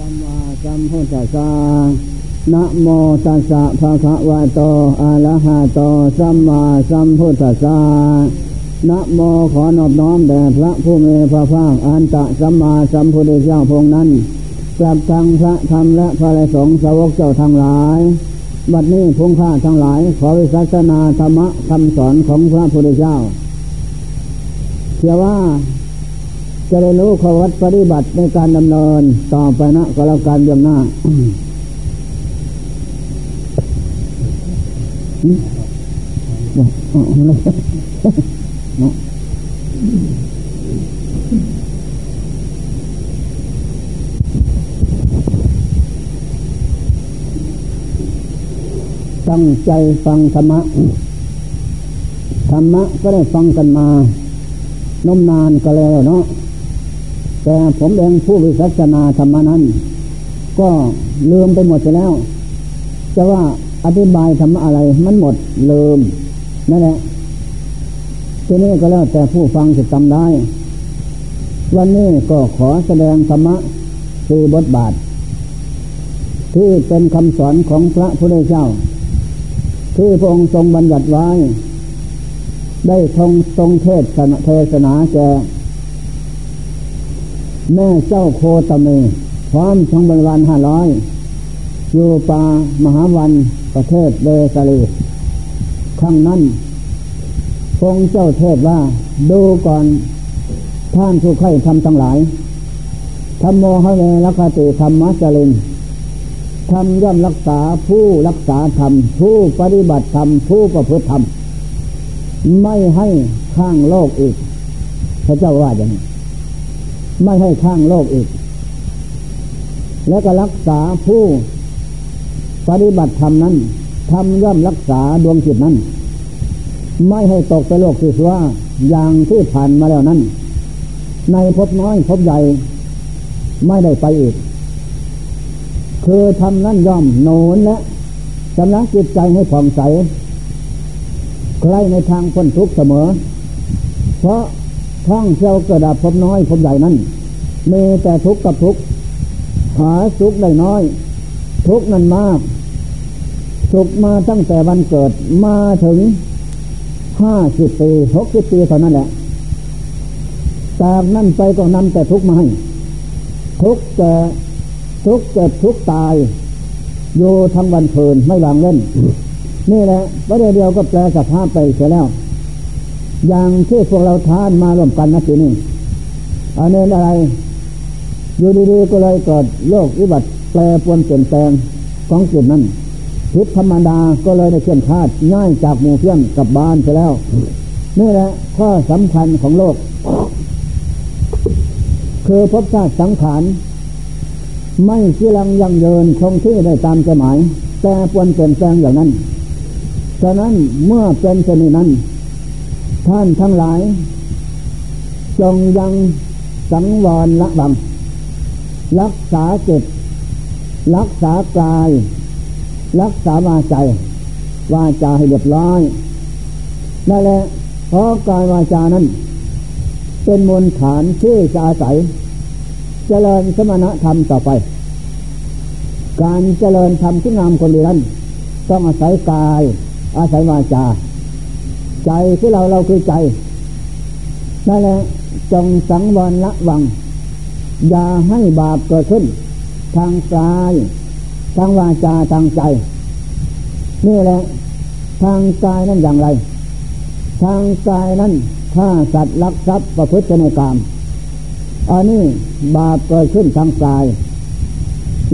สัมมาสัมพุทธัสสะนะโมตัสสะภะคะวะโต อะระหะโต สัมมาสัมพุทธัสสะนะโมขอนอบน้อมแด่พระผู้มีพระภาคอันตะสัมมาสัมพุทธเจ้าพงนั้นกลับทางพระธรรมและพระสงฆ์สาวกเจ้าทั้งหลาย บัดนี้พงข้าทั้งหลาย ขอวิสัชนาธรรมะคำสอนของพระพุทธเจ้าเชื่อว่า จะได้รู้ขวัตปฏิบัติในการดำเนินต่อไปนะก็แล้วกันย่งหน้าตั้งใจฟังธรรมะ ธรรมะก็ได้ฟังกันมา นมนานก็แล้วเนาะ แต่ผมเองผู้วิสัชนาธรรมนั้น ก็ลืมไปหมดไปแล้วจะว่าอธิบายธรรมะอะไรมันหมดลืมนั่นแหละทีนี้ก็แล้วแต่ผู้ฟังจะจำได้ วันนี้ก็ขอแสดงธรรมะคือบทบาท ที่เป็นคำสอนของพระพุทธเจ้า ที่พระองค์ทรงบัญญัติไว้ ได้ทรงทรงเทศเทศนาแก่ แม่เจ้าโคตเมพร้อมทั้งบริวารห้าร้อยอยู่ป่ามหาวันประเทศเดสลีครั้งนั้นพงเจ้าเทศว่าดูก่อนท่านผู้ใครทำทั้งหลายธรรมโมหะเวรคติธรรมะจรินทำย่อมรักษาผู้รักษาธรรม ผู้ปฏิบัติธรรม ผู้ประพฤติธรรม ไม่ให้ข้างโลกอีก พระเจ้าว่าอย่างนี้ ไม่ให้ข้างโลกอีก แล้วก็รักษาผู้ปฏิบัติธรรมนั้นทำย่อมรักษาดวงจิตนั้น ไม่ให้ตกไปโลกที่ว่าอย่างที่ผ่านมาแล้วนั้น ในพบน้อยพบใหญ่ไม่ได้ไปอีก คือทำนั้นย่อมโนนและชำระจิตใจให้ผ่องใสใครในทางพ้นทุกข์เสมอ เพราะ ท่องเที่ยวกระดับพบน้อยพบใหญ่นั้นมีแต่ทุกข์กับทุกข์หาสุขได้น้อย ทุกข์นั้นมาก สุขมาตั้งแต่วันเกิดมาถึงห้าสิบปีหกสิบปีเท่านั้นแหละจากนั้นไปก็นำแต่ทุกข์มาให้ ทุกข์แก่ทุกข์เจ็บทุกข์ตายอยู่ทั้งวันเพลินไม่วางเล่น นี่แหละประเดี๋ยวก็แปลสภาพไปเสียแล้ว อย่างที่พวกเราทานมาร่วมกันนะทีนี้อันนี้อะไร อยู่ดีๆก็เลยเกิดโรควิบัติแปรปวนเปลี่ยนแปลงของจิตนั้นพิษธรรมดาก็เลยได้เคลื่อนคาดง่ายจากหมู่เพื่อนกับบ้านไปแล้วนี่แหละข้อสำคัญของโลก คือพบชาติสังขารไม่ี่ลังยังเยินคงที่ได้ตามใจหมาย แต่ปวนเปลี่ยนแปลงอย่างนั้น ฉะนั้นเมื่อเป็นเช่นนั้น ท่านทั้งหลาย จงยังสังวรละวังรักษาจิตรักษากาย รักษาวาใจ วาจาให้เรียบร้อยนั่นแหละเพราะกายวาจานั้น เป็นมูลฐานที่จะอาศัย เจริญสมณธรรมต่อไป การเจริญธรรมที่งามคนดีนั้น ต้องอาศัยกาย อาศัยวาจา ใจที่เราเราคือใจนั่นแหละจงสังวรละวัง อย่าให้บาปเกิดขึ้น ทางกายทางวาจาทางใจ นี่แหละ ทางกายนั้นอย่างไร ทางกายนั้นถ้าสัตว์ลักทรัพย์ประพฤติในกรรมอันนี้บาปเกิดขึ้นทางกาย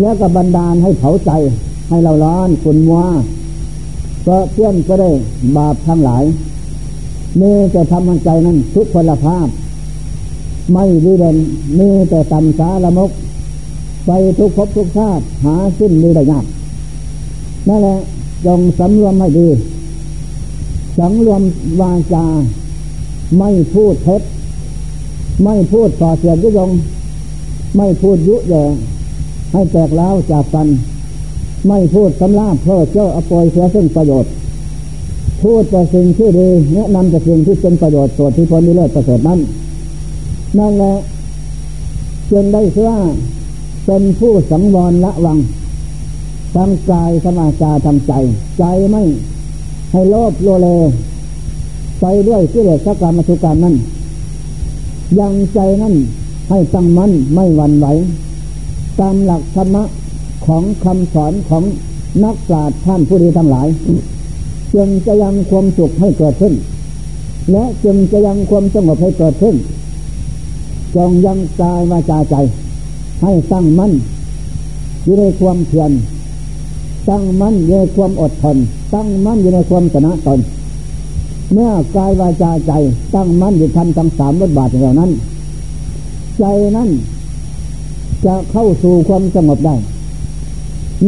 แล้วก็บันดาลให้เผาใจ ให้เราร้อนขุนมัวก็เพื่อนก็ได้บาปทั้งหลาย มีแต่ทำให้ใจนั้นทุกพลภาพ ไม่ดีเด่นมีแต่ตำสาละมก ไปทุกภพทุกชาติหาสิ้นมีได้ยากนั่นแหละจงสำรวมให้ดีสังรวมวาจา ไม่พูดเท็จ ไม่พูดต่อเสียดยุยง ไม่พูดยุแย่ให้แตกแล้วจากกัน ไม่พูดสำลาบเพื่อเจ้าอปอยเสียซึ่งประโยชน์ พูดแต่สิ่งที่ดีแนะนำแต่สิ่งที่เป็นประโยชน์ส่วนที่พลมีเลิศประเสริฐนั้นนั่นแหละจึงได้เชื่อเป็นผู้สังวรละวังทั้งกายสมาจาทำใจ ใจไม่ให้โลภโลเล ไปด้วยกิเลสกรรมทุกรรนั้นยังใจนั้นให้ตั้งมั่นไม่หวั่นไหว ตามหลักธรรมะของคำสอนของนักปราชญ์ท่านผู้ดีทั้งหลาย จึงจะยังความสุขให้เกิดขึ้น และจึงจะยังความสงบให้เกิดขึ้น จงยังกายวาจาใจ ให้ตั้งมั่นอยู่ในความเพียรตั้งมั่นอยู่ในความอดทน ตั้งมั่นอยู่ในความชนะตน เมื่อกายวาจาใจ ตั้งมั่นอยู่ทำทั้งสามรถบาทเหล่านั้น ใจนั้นจะเข้าสู่ความสงบได้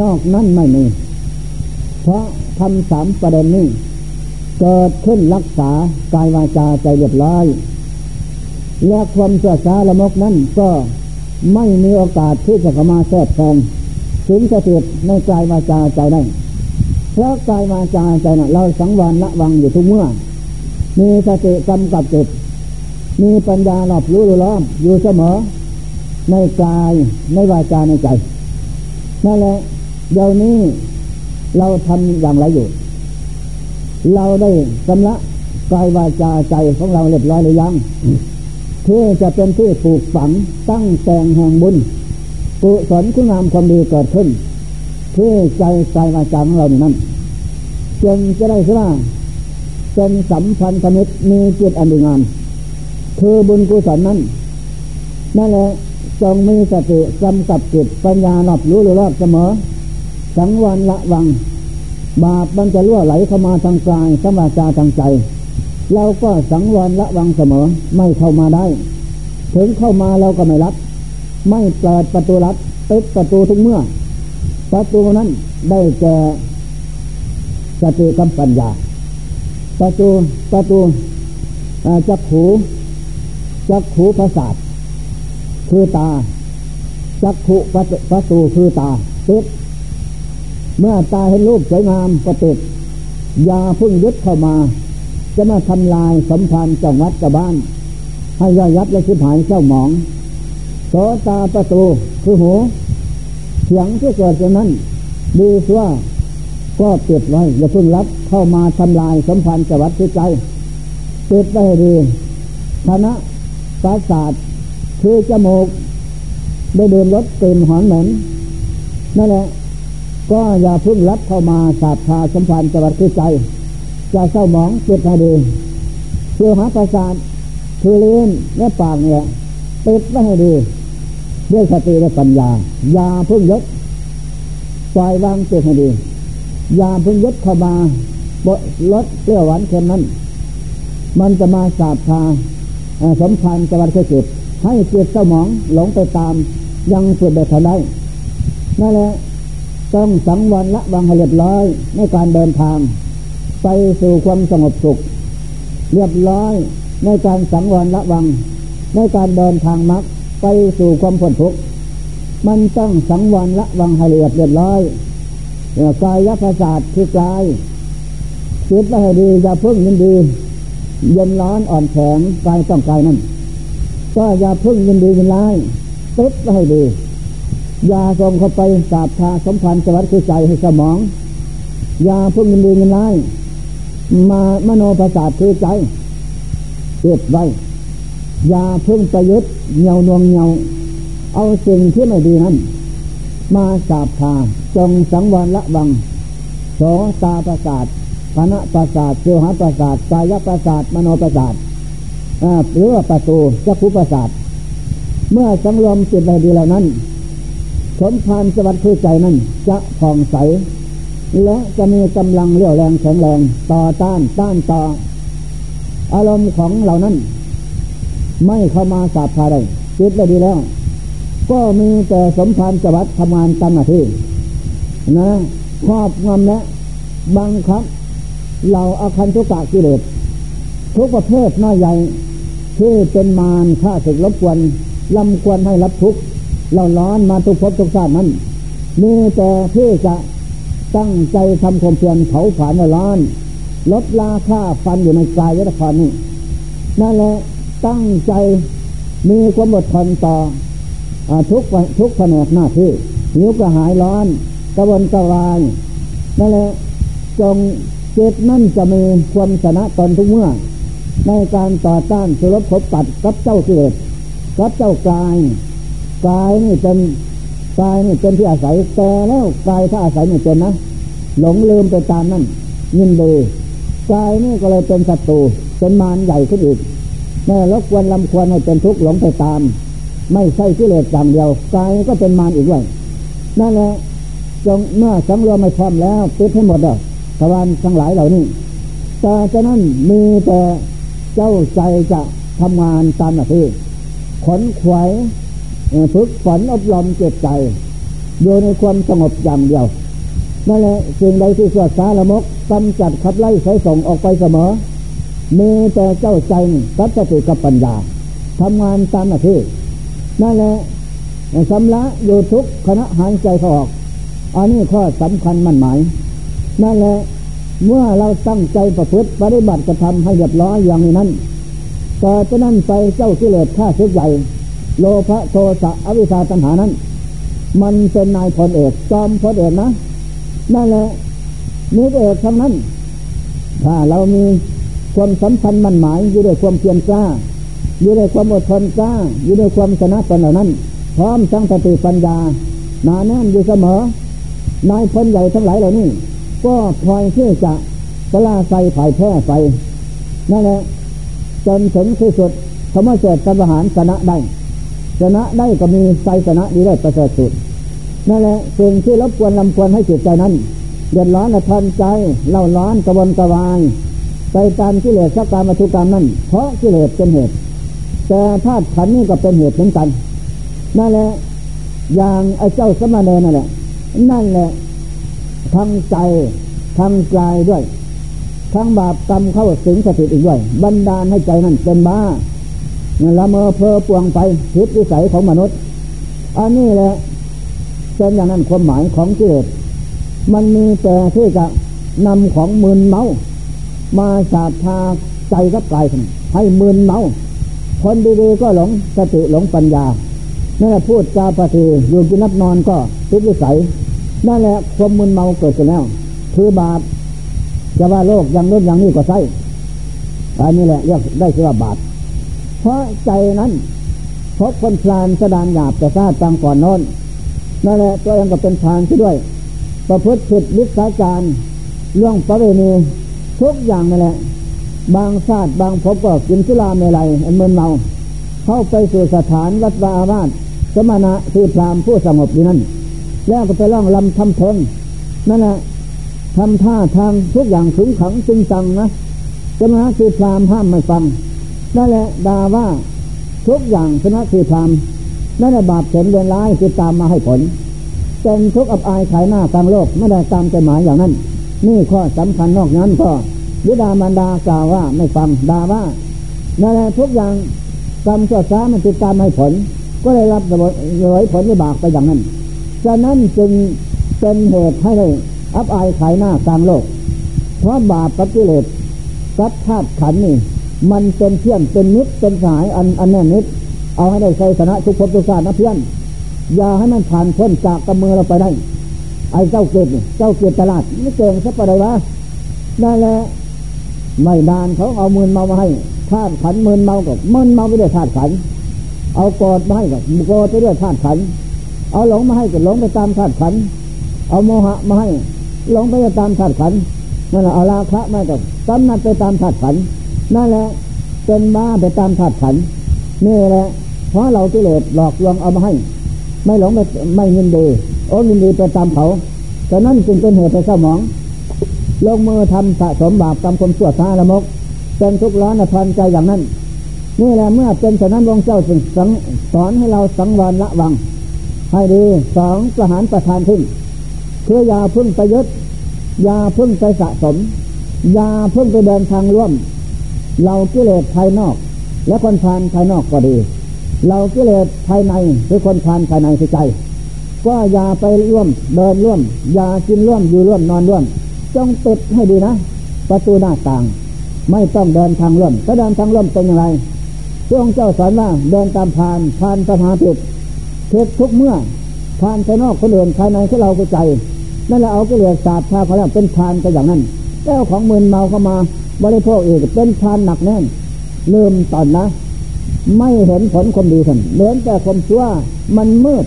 นอกนั้นไม่มี เพราะ ทำสามประเด็นนี้ เกิดขึ้นรักษากายวาจาใจเรียบร้อย และความเสื่อสาละมกนั้นก็ไม่มีโอกาสที่จะเข้ามาแทรกแซงถึงจะติดในกายวาจาใจได้เพราะกายวาจาใจนะ่ะเราสังวรละวังอยู่ทุกเมื่อ มีสติกำกับจิตมีปัญญาหลบรู้รู้ล้อมอยู่เสมอ ในกายในวาจาในใจนั่นแหละเดี๋ยวนี้ เราทำอย่างไรอยู่ เราได้สำละกายวาจาใจของเราเรียบร้อยหรือยังที่จะเป็นที่ปลูกฝังตั้งแต่งแห่งบุญกุศลคุณงามความดีเกิดขึ้นที่ใจใจวาจาของเรานี่นั่นจึงจะได้ว่าเป็นสัมพันธมิตรมีจิตอันดีงามคือบุญกุศลนั้นนั่นแหละจงมีสติกำกับจิตปัญญาหลับรู้หรู้รอบเสมอ สังวันละวัง บาปมันจะล่วไหลเข้ามาทางกายสมาจาทางใจ เราก็สังวรละวังเสมอไม่เข้ามาได้ ถึงเข้ามาเราก็ไม่รับ ไม่เปิดประตูรับปิดประตูทุกเมื่อ ประตูนั้นได้แก่สติกำปัญญา ประตูประตูจักขูจักขูประสาทคือตาจักขุประตูคือตาติด เมื่อตาเห็นรูปสวยงามก็ติดยาพึ่งยึดเข้ามา จะมาทำลายสัมพันธ์จังวัดกับบ้าน ให้ย่อยยับและชิบหายเจ้าหมองโสตาประตูคือหูเสียงที่เกิดจากนั้นดีสัวก็ปิดไว้อย่าเพิ่งรับเข้ามาทำลายสัมพันธ์จังวัดที่ใจปิดไว้ให้ดีคณะประสาทคือจมูกได้เดินรถกลิ่นหอมเหม็นนั่นแหละ ก็อย่าพึ่งรับเข้ามาสาบพาสัมพันธ์จังหวัดคือใจจะเศร้าหมองปิดให้ดีเพื่อหาประสาทคือเลี้ยนและปากเนี่ยปิดไว้ให้ดีด้วยสติและปัญญา อย่าพึ่งยึดปล่อยวางจิตให้ดี อย่าพึ่งยึดเข้ามาบรสเปรี้ยวหวานเค็มนั้น มันจะมาสาบพาสมพันธ์จังหวัดคือจิตให้จิตเศร้าหมองหลงไปตามยังสุดเด็ดได้นั่นแหละ ต้องสังวรละวังให้เรียบร้อยในการเดินทาง ไปสู่ความสงบสุข เรียบร้อยในการสังวรละวัง ในการเดินทางมักไปสู่ความพ้นทุกข์มันต้องสังวรละวังให้เรียบเรียบร้อยกายประสาทคือกายจิตไปให้ดีอย่าพึ่งยินดีเย็นร้อนอ่อนแข็งกายต้องกายนั่นก็อย่าพึ่งยินดียินร้ายติดไปให้ดี ยาส่งเข้าไปสาบทาสมพันธ์สวัสดิ์คือใจให้สมอง ยาพึ่งยินดียินร้ายมามโนประสาทคือใจเก็บไว้ยาพึ่งประยุทธ์เงานวงเงาเอาสิ่งที่ไม่ดีนั้น มาสาบทาจงสังวรละวังโสตาประสาทคณะประสาทเชืหาประสาทกายประสาทมโนประสาทหรือว่าประตูจักขุประสาท เมื่อสังรวมจิตใดดีเหล่านั้น สมภารสวัสดิ์คือใจนั้นจะผ่องใส และจะมีกำลังเรี่ยวแรงแข็งแรงต่อต้านต้านต่อ อารมณ์ของเหล่านั้น ไม่เข้ามาสาบพาได้จิตได้ดีแล้ว ก็มีแต่สมภารสวัสดิ์ทำงานตามหน้าที่นะครอบงำและบังคับเราอาคันทุกะกิเลสทุกประเภทน้อยใหญ่ที่เป็นมารฆ่าศึกรบกวนลำควรให้รับทุกข์ เราร้อนมาทุกภพทุกชาตินั้นมีแต่ที่จะตั้งใจทำความเพียรเผาผลาญร้อน ลดลาค่าฟันอยู่ในกายยศครนี่นั่นแหละตั้งใจมีความอดทนต่อทุกทุกแผนกหน้าที่หิวกระหายร้อนกระวนกระวายนั่นแหละจงเจตนั่นจะมีความชนะตนทุกเมื่อ ในการต่อต้านสุรบพบปัดกับเจ้าเกิดกับเจ้ากาย กายนี่เป็นกายนี่เป็นที่อาศัยแต่แล้วกายถ้าอาศัยไม่เป็นนะหลงลืมไปตามนั่นยินดีกายนี่ก็เลยเป็นศัตรูเป็นมารใหญ่ขึ้นอีกแม่รบกวนลำควรให้เป็นทุกข์หลงไปตาม ไม่ใช่กิเลสอย่างเดียวกายก็เป็นมารอีกด้วยนั่นแหละจงเมื่อสังรวมไม่พร้อมแล้วปิดให้หมดเลยทวารทั้งหลายเหล่านี้แต่จะนั้นมีแต่เจ้าใจจะทำงานตามหน้าที่ขนขวาย ฝึกฝนอบรมเจ็บใจอยู่ในความสงบอย่างเดียวนั่นแหละสิ่งใดที่สวดสารมกกำจัดขับไล่ใช้ส่งออกไปเสมอมีแต่เจ้าใจกับสติกับปัญญาทำงานตามหน้าที่นั่นแหละสำละอยู่ทุกขณะหายใจเขาออก อันนี้ข้อสำคัญมั่นหมาย นั่นแหละเมื่อเราตั้งใจประพฤติปฏิบัติกระทำให้เรียบร้อยอย่างนี้นั้นต่อจะนั่นไปเจ้ากิเลสข้าศึกใหญ่ โลภะโทสะอวิชชาตัณหานั้น มันเป็นนายพลเอกจอมพลเอกนะนั่นแหละมีเอกทั้งนั้น ถ้าเรามีความสำคัญมั่นหมายอยู่ด้วยความเพียรกล้า อยู่ด้วยความอดทนกล้า อยู่ด้วยความชนะตนเหล่านั้น พร้อมทั้งสติปัญญาหนาแน่นอยู่เสมอนายพลใหญ่ทั้งหลายเหล่านี้ ก็พลอยที่อจะสลาไฟผ่ายแพ้ไฟนั่นแหละจนถึงที่สุดธรรมเสดกับหารชนะได้ ชนะได้ก็มีใจชนะดีได้ประเสริฐสุดนั่นแหละสิ่งที่รบกวนลำควรให้จิตใจนั้นเดือดร้อนและทันใจเล่าร้อนกระวนกระวายไปตามกิเลสสักการมาทุกการนั่นเพราะกิเลสเป็นเหตุ แต่ธาตุขันนี่ก็เป็นเหตุเหมือนกันนั่นแหละอย่างไอ้เจ้าสมณเณรนั่นแหละนั่นแหละทั้งใจทั้งกายด้วย ทั้งบาปกรรมเข้าสิงสถิตอีกด้วย บันดาลให้ใจนั่นเป็นบ้า ละเมอเพอปวงไปทิศวิสัยของมนุษย์ อันนี้แหละเป็นอย่างนั้นความหมายของกิเลสมันมีแต่ที่จะนำของมืนเมา มาสาธาใจกับกายให้มืนเมา คนดีๆก็หลงสติหลงปัญญานั่นแหละพูดจาปฏิอยู่กินนับนอนก็ติดวิสัยนั่นแหละความมึนเมาเกิดขึ้นแล้ว คือบาปจะว่าโลกย่างนู้นย่างนี้ก็ใช่อันนี้แหละเรียกได้ชื่อว่าบาป เพราะใจนั้นเพราะคนพลานสดานหยาบแต่ซาตังก่อนนอนนั่นแหละตัวเองก็เป็นพลานที่ด้วย ประพฤติผิดลิสาจารเรื่องประเวณีทุกอย่างนั่นแหละ บางชาติบางพบก็กินสุราเมลัยอันเมึนเมาเข้าไปสู่สถานวัดวาอาวาสสมณะที่พรามผู้สงบอยู่นั่น แล้วก็ไปล่องลำทำเพลงนั่นแหละทำท่าทางทุกอย่างขึงขังจริงจังนะสมณะคือพรามห้ามไม่ฟัง นั่นแหละด่าว่าทุกอย่างสมณะคือพรามนั่นแหละบาปเข็นเรียนร้ายติดตามมาให้ผลเป็นทุกข์อับอายขายหน้ากลางโลกไม่ได้ตามใจหมายอย่างนั้น นี่ข้อสำคัญนอกนั้นก็ยุดามารดากล่าวว่าไม่ฟังด่าว่านั่นแหละทุกอย่างกรรมชั่วช้ามันติดตามให้ผล ก็ได้รับเลยผลในบากไปอย่างนั้นฉะนั้นจึงเป็นเหตุให้อับอายขายหน้ากลางโลก เพราะบาปกับกิเลสกับธาตุขันนี่ มันเป็นเพื่อนเป็นนิดเป็นสายอันอันแน่นิดเอาให้ได้ใช้ชนะทุกภพทุกชาตินะเพื่อน อย่าให้มันผ่านพ้นจากกำมือเราไปได้ไอ้เจ้าเกศเจ้าเกศตลาดไม่เก่งสักประเดี๋ยวนั่นแหละไม่นานเขาเอามือเมามาให้ธาตุขันมือเมากับมือเมาไปด้วยธาตุขัน เอากอดมาให้กับกอดไปด้วยธาตุขัน เอาหลงมาให้ก็หลงไปตามธาตุขัน เอาโมหะมาให้หลงไปตามธาตุขันนั่นแหละเอาราคะมาก็กำนัดไปตามธาตุขัน นั่นแหละเป็นบ้าไปตามธาตุขันนี่แหละเพราะเรากิเลสหลอกลวงเอามาให้ ไม่หลงไม่ไม่ยินดีโอ้ยินดีไปตามเขาฉะนั้นจึงเป็นเหตุให้เศร้าหมอง ลงมือทำสะสมบาปกรรมความชั่วช้าละมกเป็นทุกข์ร้อนทนใจอย่างนั้นนี่แหละเมื่อเป็นฉะนั้นวงเจ้าจึงสอนให้เราสังวรละวัง ให้ดีสองประหารประทานทิ้งคืออย่าพึ่งไปยึดอย่าพึ่งไปสะสมอย่าพึ่งไปเดินทางร่วม เรากิเลสภายนอก และคนพานภายนอกก็ดี เรากิเลสภายในหรือคนพานภายในใจ ก็อย่าไปร่วมเดินร่วม อย่ากินร่วมอยู่ร่วมนอนร่วม จงติดให้ดีนะ ประตูหน้าต่าง ไม่ต้องเดินทางร่วมถ้าเดินทางร่วมเป็นอย่างไรพระองค์เจ้าสอนว่าเดินตามพานพานสถาปิดเทศทุกเมื่อทานภายนอกคนอื่นภายในที่เราใจนั่นแหละเอากิเลสศาสตร์พาเขาแล้วเป็นทานก็อย่างนั้น แล้วของมืนเมาเข้ามาบริโภคอีกเป็นทานหนักแน่นลืมตอนนะ ไม่เห็นผลความดีท่านเหมือนแต่ความชั่วมันมืด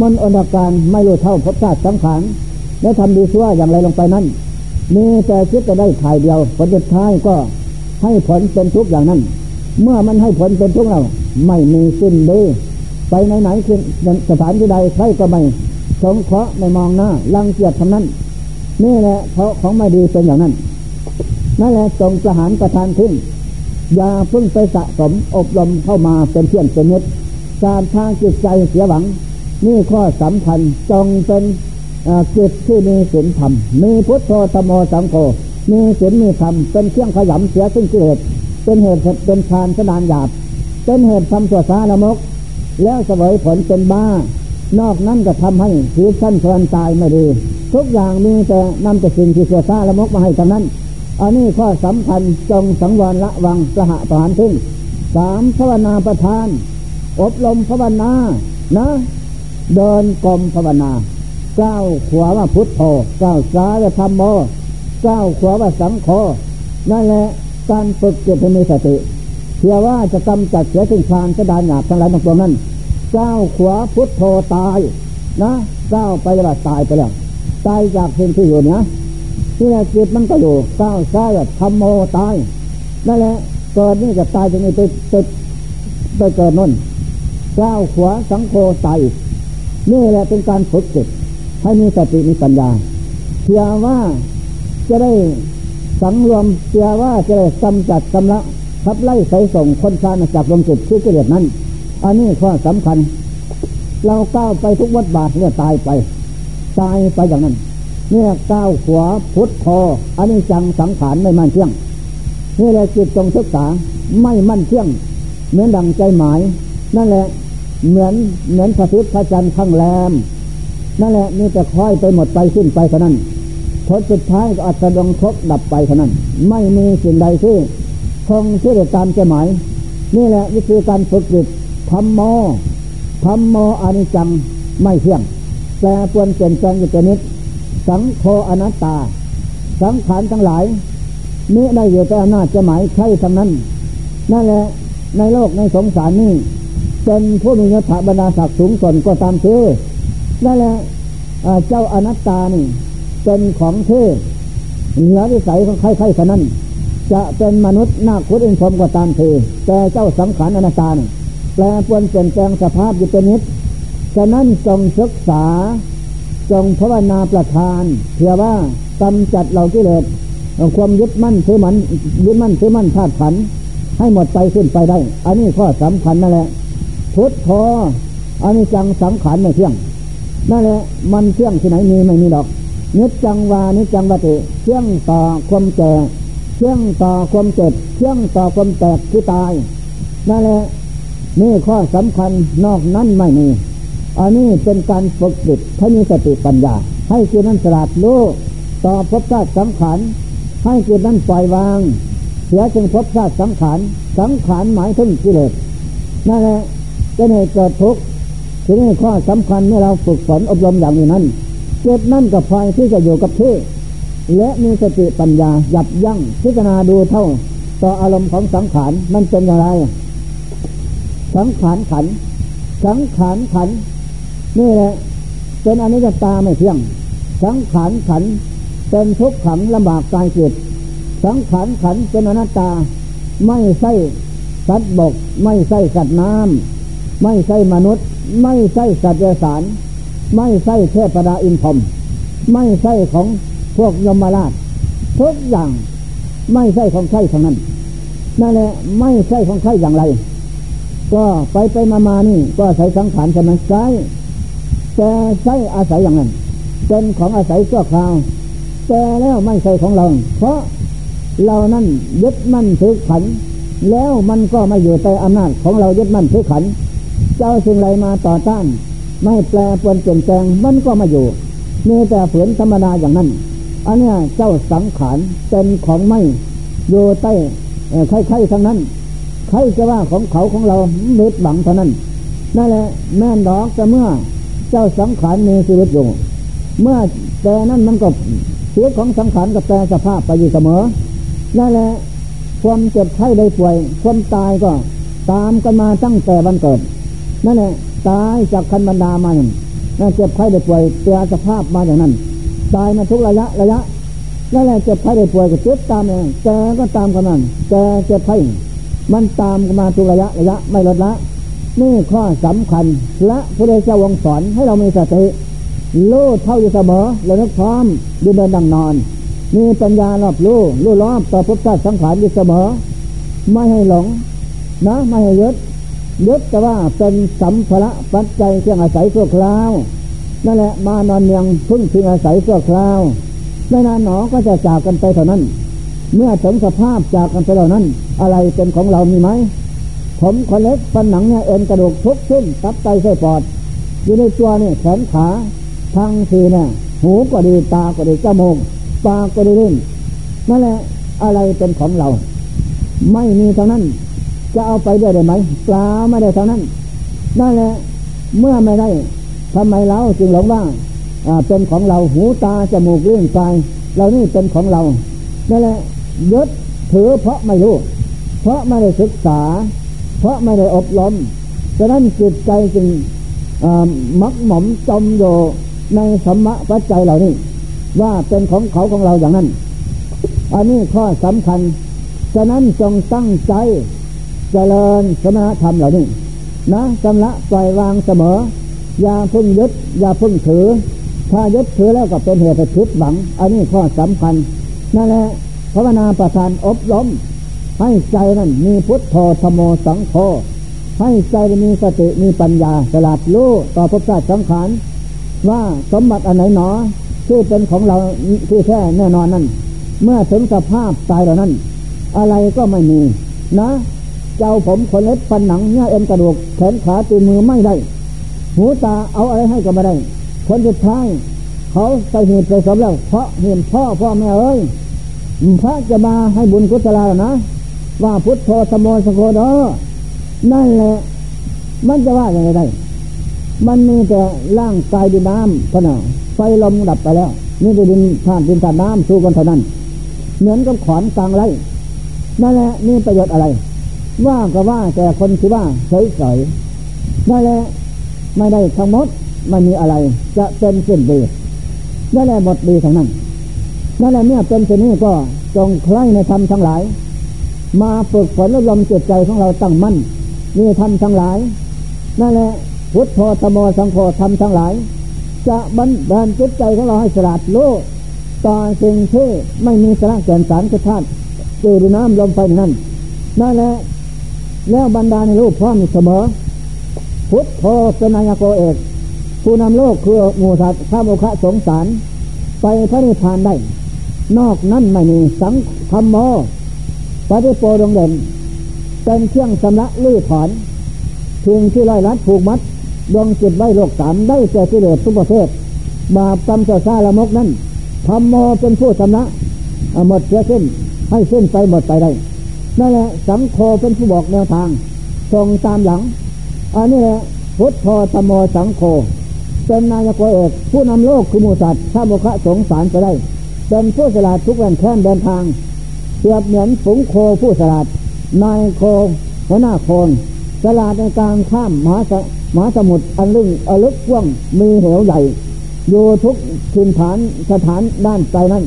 มันอนการไม่รู้เท่าพบชาติสังขารแล้วทำดีชั่วอย่างไรลงไปนั้นมีแต่คิดจะได้ถ่ายเดียวผลสุดท้ายก็ให้ผลเป็นทุกอย่างนั้น เมื่อมันให้ผลเป็นทุกเราไม่มีสิ้นดีไปไหนไหนสถานที่ใดใครก็ไม่สงเคราะห์ไม่มองหน้าลังเกียจทำนั้น นี่แหละเพราะของไม่ดีเป็นอย่างนั้น นั่นแหละจงประหารประทานทิ้งอย่าพึ่งไปสะสมอบรมเข้ามาเป็นเพื่อนเป็นมิตรการทางจิตใจเสียหวัง นี่ข้อสำคัญจงเป็นจิตที่มีศีลธรรม มีพุทโธธรรมโอสังโฆมีศีลมีธรรมเป็นเครื่องขยำเสียซึ่งกิเลสเป็นเหตุเป็นทานสนานหยาบ เป็นเหตุทำสัวสาละมก แล้วเสวยผลเป็นบ้า นอกนั้นก็ทำให้ชีวิตชั้นเชิญตายไม่ดี ทุกอย่างมีแต่นำแต่สิ่งที่เสียซาละมกมาให้ทั้งนั้น อันนี้ข้อสำคัญจงสังวรละวังสหประหารทิ้งสามภาวนาประทาน อบรมภาวนานะ เดินกรมภาวนาก้าวขวาว่าพุทโธก้าวซ้ายว่าธรรมโมก้าวขวาว่าสังโฆนั่นแหละการฝึกจิตให้มีสติเพื่อว่าจะกำจัดเสียถึงฌานจะดานหยาบทั้งหลายทั้งปวงนั้นก้าวขวาพุทโธตายนะก้าวไปล้วตายไปแล้ว ตายจากเพนที่อยู่เนี้ยที่แรกจิตมันก็อยู่ก้าวซ้ายว่าธรรมโมตายนั่นแหละเกิดนี่จะตายจะนี่ไปไปไปเกิดนั่นก้าวขวาสังโฆตายนี่แหละเป็นการฝึกจิตให้มีสติมีปัญญาเชื่อว่าจะได้สังรวมเชื่อว่าจะได้กำจัดกำละทับไล่ใส่ส่งคนชาณจากลมจิตที่กิเลสนั้น อันนี้ข้อสำคัญ เราก้าวไปทุกวัดบาทเนี่ยตายไป ตายไปอย่างนั้น เนี่ยก้าวขวาพุทธคออันนี้จังสังขารไม่มั่นเที่ยงนี่แหละจิตจงศึกษาไม่มั่นเที่ยง เหมือนดังใจหมาย นั่นแหละเหมือนเหมือนพระศิษย์พระจันทร์ข้างแรมนั่นแหละนี่จะค่อยไปหมดไปสิ้นไปเท่านั้นผลสุดท้ายก็อัตดงครบดับไปเท่านั้น ไม่มีสิ่งใดที่คงที่จะตามใจหมาย นี่แหละวิธีการฝึกจิตธรรมโมธรรมโมอนิจังไม่เที่ยง แปรปวนเปลี่ยนแปลงอยู่แต่นิด สังโฆอนัตตา สังขารทั้งหลายนี้ได้อยู่แต่อำนาจจะหมายใช่ทั้งนั้น นั่นแหละในโลกในสงสารนี่เป็นผู้มียศบรรดาศักดิ์สูงส่วนก็ตามเชื่อนั่นแหละเจ้าอนัตตานี่เป็นของเทพเหนือวิสัยของใครๆเท่านั้น จะเป็นมนุษย์นาคุดอินพรมก็ตามเทแต่เจ้าสังขารอนัตตานี่แปลปวนเปลี่ยนแปลงสภาพอยู่เป็นนิด ฉะนั้นจงศึกษา จงภาวนาประทานเพื่อว่ากำจัดเหล่ากิเลสความยึดมั่นถือมันยึดมั่นถือมั่นธาตุขันให้หมดไปขึ้นไปได้ อันนี้ข้อสำคัญนั่นแหละพุทธออันนี้จังสังขารไม่เที่ยงนั่นแหละมันเที่ยงที่ไหนมีไม่มีดอกนิจจังวานิจจังวติเที่ยงต่อความแก่เที่ยงต่อความเจ็บเที่ยงต่อความแตกที่ตายนั่นแหละนี่ข้อสำคัญนอกนั้นไม่มี อันนี้เป็นการฝึกจิตให้มีสติปัญญา ให้จิตนั้นสลาดรู้ต่อภพชาติสังขารให้จิตนั้นปล่อยวาง เสียจึงภพชาติสังขารสังขารหมายถึงกิเลสนั่นแหละจะให้เกิดทุกข์ทีนี้ข้อสำคัญเมื่อเราฝึกฝนอบรมอย่างนี้นั้นเจ็ดนั่นกับไฟที่จะอยู่กับที่และมีสติปัญญาหยับยั้งพิจารณาดูเท่า ต่ออารมณ์ของสังขารมันเป็นอย่างไร สังขารขัน สังขารขัน นี่แหละเป็นอนิจจตาไม่เที่ยง สังขารขันเป็นทุกข์ขังลำบากกายจิตสังขารขันเป็นอนัตตา ไม่ใช่สัตว์บก ไม่ใช่สัตว์น้ำไม่ใช่มนุษย์ ไม่ใช่สัตว์สารไม่ใช่เทพดาอินพรมไม่ใช่ของพวกยมราชทุกอย่างไม่ใช่ของใช่ทั้งนั้นนั่นแหละไม่ใช่ของใช่อย่างไร ก็ไปไปมามานี่ ก็ใช้สังขารใช่ไหมใช้ แต่ใช้อาศัยอย่างนั้นเป็นของอาศัยชั่วคราว แต่แล้วไม่ใช่ของเรา เพราะเรานั่นยึดมั่นถือขัน แล้วมันก็ไม่อยู่ใต้อำนาจของเรายึดมั่นถือขัน เจ้าสิ่งไรมาต่อต้าน ไม่แปลปวนเปลี่ยนแปลงมันก็มาอยู่มีแต่ฝืนธรรมดาอย่างนั้นอันนี้เจ้าสังขารเป็นของไม่อยู่ใต้ใครๆทั้งนั้นใครจะว่าของเขาของเราเม็ดหวังเท่านั้นนั่นแหละแม่นดอกแต่เมื่อ เจ้าสังขารมีชีวิตอยู่ เมื่อแต่นั้นมันก็ชีวิตของสังขารกับแปรสภาพไปอยู่เสมอนั่นแหละความเจ็บไข้ได้ป่วย ความตายก็ตามกันมาตั้งแต่วันเกิดนั่นแหละตายจากคันบรรดามาอย่างนั่นเจ็บไข้ได้ป่วยแปรสภาพมาอย่างนั้น ตายมาทุกระยะระยะนั่นแหละเจ็บไข้ได้ป่วยก็เจ็บตามเองแกก็ตามกันนั่นแกเจ็บไข้มันตามกันมาทุกระยะระยะไม่ลดละ นี่ข้อสำคัญและพระเจ้าวงสอนให้เรามีสติรู้เท่าอยู่เสมอและนึกพร้อมยืนเดินดังนอน มีปัญญารอบรู้รู้รอบต่อพุทธสังขารอยู่เสมอ ไม่ให้หลง นะ ไม่ให้ยึดยึดแต่ว่าเป็นสัมภาระปัจจัยเครื่องอาศัยชั่วคราวนั่นแหละมานอนเมียงพึ่งพิงอาศัยชั่วคราวไม่นานหนอก็จะจากกันไปเท่านั้น เมื่อถึงสภาพจากกันไปเหล่านั้น อะไรเป็นของเรามีไหม ผมขนเล็กฟันหนังเนี่ยเอ็นกระดูกทุกชิ้นตับไตไส้ปอด อยู่ในตัวเนี่ยแขนขาทางสีเนี่ยหูก็ดีตาก็ดีจมูกปากก็ดีลิ้นนั่นแหละอะไรเป็นของเรา ไม่มีเท่านั้น จะเอาไปได้ไหมปลาไม่ได้เท่านั้นนั่นแหละเมื่อไม่ได้ทำไมเราจึงหลงว่าเป็นของเราหูตาจมูกลิ้นกายเรานี่เป็นของเรานั่นแหละยึดถือเพราะไม่รู้ เพราะไม่ได้ศึกษา เพราะไม่ได้อบรมฉะนั้นจิตใจจึงมักหมอมจมโยในสมะปัจจัยเหล่านี้ ว่าเป็นของเขาของเราอย่างนั้น อันนี้ข้อสำคัญ ฉะนั้นจงตั้งใจเจริญสมณธรรมเหล่านี้นะสำละปล่อยวางเสมอ อย่าพึ่งยึด อย่าพึ่งถือ ถ้ายึดถือแล้วก็เป็นเหตุผิดหวัง อันนี้ข้อสำคัญ นั่นแหละภาวนาประทานอบรม ให้ใจนั้นมีพุทโธธโมสังโฆให้ใจมีสติมีปัญญาสลัดรู้ต่อพระชาติสังขารว่าสมบัติอันไหนหนอที่เป็นของเราที่แท้แน่นอนนั่นเมื่อถึงสภาพตายเหล่านั้น อะไรก็ไม่มี นะ เจ้าผมขนเล็บฟันหนังเนื้อเอ็นกระดูกแขนขาตีมือไม่ได้ หูตาเอาอะไรให้ก็ไม่ได้คนสุดท้ายเขาใส่เหตุใส่สมแล้วเพราะเห็นพ่อพ่อแม่เอ้ยพระจะมาให้บุญกุศลานะ ว่าพุทโธสมโมสโคดอนั่นแหละ มันจะว่าอย่างไรได้ มันมีแต่ร่างกายดินน้ำเท่านั้นไฟลมดับไปแล้วนี่ดินผ่านดินผ่านน้ำสู้กันเท่านั้น เหมือนกับขอนกลางไรนั่นแหละนี่ประโยชน์อะไร ว่าก็ว่าแต่คนที่ว่าเฉยๆนั่นแหละไม่ได้ทั้งหมดไม่มีอะไร จะเป็นเส้นดีนั่นแหละหมดดีทั้งนั้นนั่นแหละเนี่ยเป็นเช่นนี้ก็จงใคร่ในธรรมทั้งหลาย มาฝึกฝนอบรมจิตใจของเราตั้งมั่นนี่ทำทั้งหลาย นั่นแหละพุทโธตโมสังโฆทำทั้งหลาย จะบันดาลจิตใจของเราให้สลัดโลกต่อสิ่งที่ไม่มีสาระแก่นสารกระทาดจืดน้ำลมไฟนั่นนั่นแหละแล้วบรรดาในรูปพร้อมเสมอ พุทโธเป็นนายโกเอกผู้นำโลกคือหมูสัตว์ข้ามุขะสงสาร ไปพระนิพพานได้ นอกนั้นไม่มีสังคมโม ปฏิโปดงเด่นเป็นเครื่องสำระลื้อถอนเพียงที่ร้อยลัดผูกมัดดวงจิตไว้โลกสามได้แก่กิเลสทุกประเภทบาปกรรมเจ้าซาละมกนั้นธรรมโมเป็นผู้สำระหมดเสียสิ้นให้สิ้นไปหมดไปได้นั่นแหละสังโฆเป็นผู้บอกแนวทางทรงตามหลังอันนี้แหละพุทธธรรมโมสังโฆเป็นนายกเอกผู้นำโลกคือมูสัตว์ข้าโมคะสงสารไปได้เป็นผู้สลาดทุกแรงแค้นเดินทาง เปรียบเหมือนฝูงโคผู้สลาดนายโคหัวหน้าโคนสลาดในกลางข้ามมหาสมหาสมุทรอันลึกอลึกกว้างมีเหวใหญ่อยู่ทุกถิ่นฐานสถานด้านใจนั้น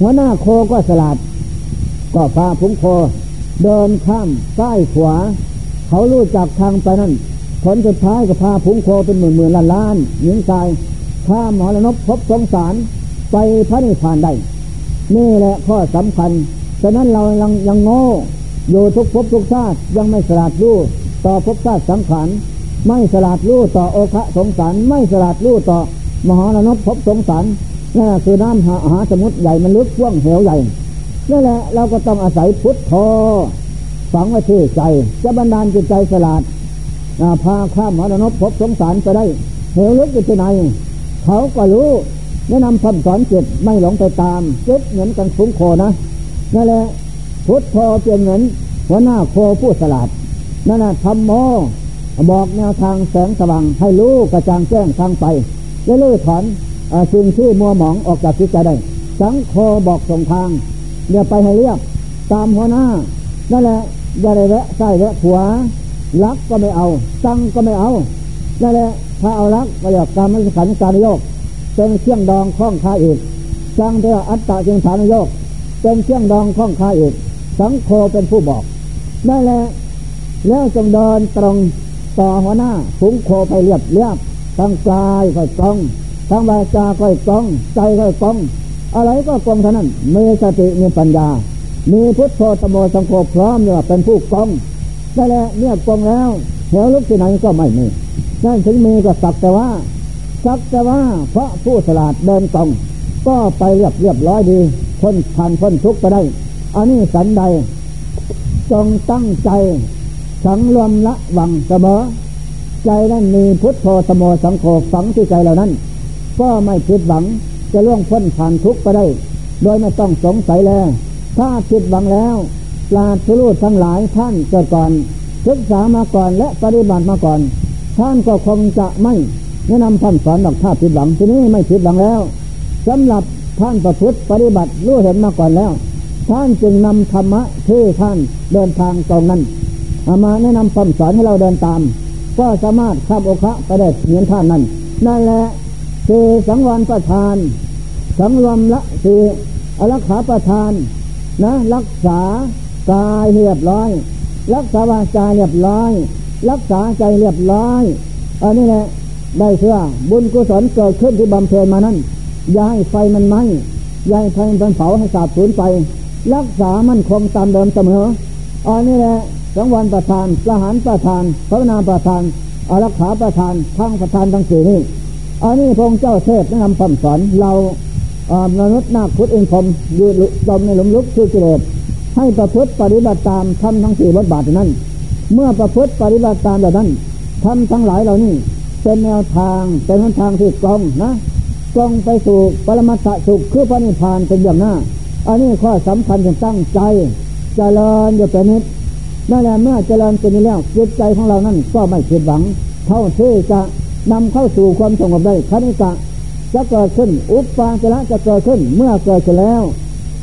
หัวหน้าโคก็สลาดก็พาผงโค เดินข้ามซ้ายขวา เขารู้จักทางไปนั่นผลสุดท้ายก็พาผงโคเป็นหมื่นหมื่นล้านล้านหญิงชายข้ามหอละนบพบสงสารไปพระนิพพานได้ นี่แหละข้อสำคัญ ฉะนั้นเรายังยังโง่อยู่ทุกภพทุกชาติยังไม่สลาดรู้ต่อภพชาติสังขารไม่สลาดรู้ต่อโอคะสงสารไม่สลาดรู้ต่อมหาลนพภพสงสารนั่นคือน้ำหาหาสมุทรใหญ่มันลึกกว้างเหวใหญ่นั่นแหละเราก็ต้องอาศัยพุทธโธฝังไว้ที่ใจจะบันดาลจิตใจสลาดพาข้ามมหานพภพสงสารไปได้เหวลึกอยู่ที่ไหนเขาก็รู้แนะนำคำสอนจิตไม่หลงไปตามจิตเหมือนกันฟุ้งโคนะ นั่นแหละพุทธโธเป็นเหมือนหัวหน้าโคผู้สลาดนั่นแหละธรรมโมบอกแนวทางแสงสว่างให้รู้กระจ่างแจ้งทางไปจะลื้อถอนสิ่งที่มัวหมองออกจากจิตใจได้ สังโฆบอกส่งทางเดี๋ยวไปให้เรียบตามหัวหน้า นั่นแหละอย่าได้แวะใส่แวะขวาลักก็ไม่เอาตั้งก็ไม่เอา นั่นแหละถ้าเอารักก็เรียกการมันขันการโยกเป็นเครื่องดองข้องคาอีกจังเถอะอัตตาจึงฐานโยก เป็นเครื่องดองข้องคาอีกสังโฆเป็นผู้บอกนั่นแหละแล้วจงเดินตรงต่อหัวหน้าฝูงโคไปเรียบเรียบทั้งกายก็ตรงทั้งวาจาก็ตรงใจก็ตรงอะไรก็ตรงเท่านั้นมีสติมีปัญญา มีพุทโธตโมสังโฆพร้อมเนี่ยเป็นผู้กองนั่นแหละเนี่ยกองแล้วเหวลุกที่ไหนก็ไม่มีนั่นถึงมีก็สักแต่ว่าสักแต่ว่าเพราะผู้สลาดเดินตรงก็ไปเรียบเรียบร้อยดี พ้นผ่านพ้นทุกข์ไปได้ อันนี้สันใด จงตั้งใจสังรวมละวังเสมอ ใจนั้นมีพุทโธสมโมสังโฆฝังที่ใจเหล่านั้น ก็ไม่ผิดหวังจะล่วงพ้นผ่านทุกข์ไปได้ โดยไม่ต้องสงสัยแล้ว ถ้าผิดหวังแล้วปราชญ์ทั้งหลายท่านเกิดก่อนศึกษามาก่อนและปฏิบัติมาก่อน ท่านก็คงจะไม่แนะนำท่านสอนดอกท่าผิดหวังทีนี้ไม่ผิดหวังแล้วสำหรับ ท่านประพฤติปฏิบัติรู้เห็นมาก่อนแล้ว ท่านจึงนำธรรมะที่ท่านเดินทางตรงนั้นมาแนะนำคำสอนให้เราเดินตาม ก็สามารถข้ามโอคะไปได้เหมือนท่านนั้นนั่นแหละคือสังวรประทาน สังรวมละคืออรักขาประทานนะ รักษากายเรียบร้อย รักษาวาจาเรียบร้อย รักษาใจเรียบร้อยอันนี้แหละได้เชื่อบุญกุศลเกิดขึ้นที่บำเพ็ญมานั้น ย่าให้ไฟมันไหม้อย่าให้ไฟมันเผาให้สาบสูญไป รักษามันคงตามเดิมเสมออันนี้แหละสังวันประทานประหารประทานพระนามประทานอารักขาประทานทั้งประทานทั้งสี่นี้อันนี้พระองค์เจ้าเทศแนะนำคำสอนเรามนุษย์นาคุดเองผมยืนจมในหลุมลุกชื่อกิเลสให้ประพฤติปฏิบัติตามทำทั้งสี่บทบาทนั้น เมื่อประพฤติปฏิบัติตามแบบนั้นทำทั้งหลายเหล่านี้เป็นแนวทางเป็นทางที่ตรงนะ ตรงไปสู่ปรมัตถสุขคือพระนิพพานเป็นอย่างหน้า อันนี้ข้อสำคัญจงตั้งใจเจริญอยู่เป็นนิดนั่นแหละเมื่อเจริญเป็นแล้วจิตใจของเรานั้นก็ไม่ผิดหวัง เท่าที่จะนำเข้าสู่ความสงบได้คณิกะจะเกิดขึ้น อุปปาจระจะเกิดขึ้น เมื่อเกิดขึ้นแล้ว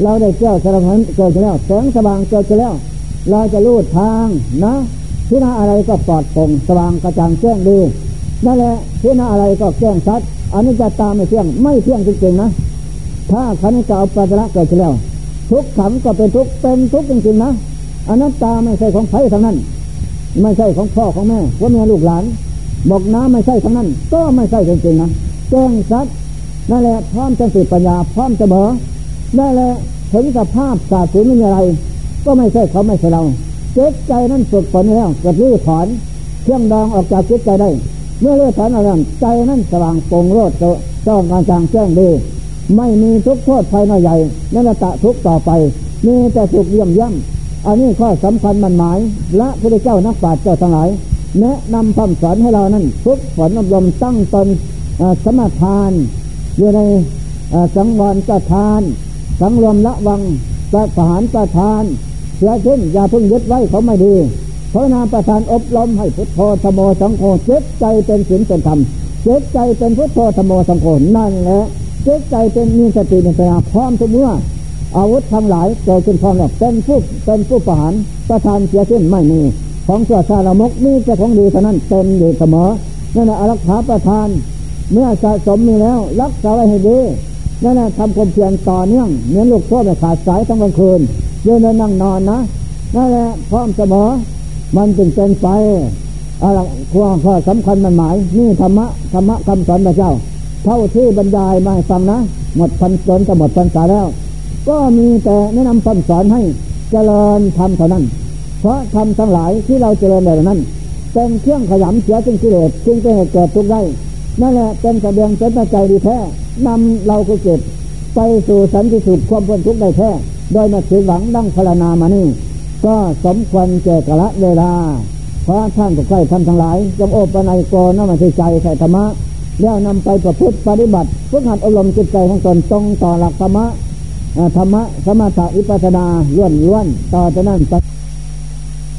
เราได้เจ้าสารพันเกิดขึ้นแล้วแสงสว่างเกิดขึ้นแล้ว เราจะรู้ทางนะที่นาอะไรก็ปลอดโปร่งสว่างกระจ่างแจ้งดีนั่นแหละที่นาอะไรก็แจ้งชัด อันนี้จะตามไม่เที่ยง ไม่เที่ยงจริงๆนะถ้าคณิกาอุปปาจระเกิดขึ้นแล้ว ทุกขังก็เป็นทุกเป็นทุกจริงๆนะอันัตตาไม่ใช่ของใครทั้งนั้น ไม่ใช่ของพ่อของแม่ว่าแม่ลูกหลาน บอกน้ำไม่ใช่ทั้งนั้น ก็ไม่ใช่จริงๆนะแจ้งชัดนั่นแหละพร้อมจะสืบปัญญาพร้อมจะเบอนั่นแหละถึงสภาพศาสตร์สูไม่มีอะไร ก็ไม่ใช่เขาไม่ใช่เราเจ็บใจนั้นฝึกฝนแล้วกิดรื้อถอนเครื่องดองออกจากจิตใจได้ เมื่อเลื่อถอนอะไรใจนั้นสว่างโปร่งโรดจ้องการจางแจ้งดี ไม่มีทุกโทษภายในใหญ่นั่นตะทุกต่อไป มีแต่สุขเยี่ยมย่ำอันนี้ข้อสำคัญมันหมายละพระเจ้านักปราชญ์เจ้าทั้งหลายแนะนำคำสอนให้เรานั้นทุกฝนอบรมตั้งตนสมทาน อยู่ในสังวรประทาน สังรวมละวังประหารประทานเสียเช่นอย่าเพิ่งยึดไว้เขาไม่ดี พราะนามประทานอบรมให้พุทโธธโมสังโฆเจ็ดใจเป็นศีลเป็นธรรมเจ็ดใจเป็นพุทโธธโมสังโฆนั่นแหละเจ็ดใจเป็นมีสติเป็นปัญญาพร้อมทุกเมื่ออาวุธทั้งหลายเกิดขึ้นพร้อมแล้วเป็นผู้เป็นผู้ประหารประทานเสียสิ้นไม่มีของเสือชาลมกมีแต่ของดีเท่านั้นเต็มอยู่เสมอนั่นแหละอารักขาประทาน เมื่อสะสมมีแล้ว รักษาไว้ให้ดีนั่นแหละทำความเพียรต่อเนื่องเหมือนลูกโซ่ไม่ขาดสายทั้งวันคืนยืนนั่งนอนนะนั่นแหละพร้อมเสมอ มันจึงเป็นไปอะไรความข้อสำคัญมันหมาย นี่ธรรมะธรรมะคำสอนพระเจ้า เท่าที่บรรยายมาฟังนะ หมดพันจนจะหมดพันสาแล้ว ก็มีแต่แนะนำคำสอนให้เจริญทำเท่านั้น เพราะทำทั้งหลายที่เราเจริญแบบนั้นเป็นเครื่องขยำเสียจึงกิเลสจึงจะเหตุเกิดทุกข์ได้นั่นแหละเป็นกระเบียงเป็นใจดีแท้นำเราก็เก็บไปสู่สันติสุขความพ้นทุกข์ได้แท้โดยมาถือหวังดั้งพลานามานี่ ก็สมควรแก่กละเวลา เพราะท่านก็ใกล้ท่านทั้งหลายจงโอปนัยกรน้ำมันใจใส่ธรรมะแล้วนำไปประพฤติปฏิบัติฝึกหัดอบรมจิตใจของตนตรงต่อหลักธรรมะธรรมะสมถะอิปัสนาล้วนล้วนต่อจากนั้น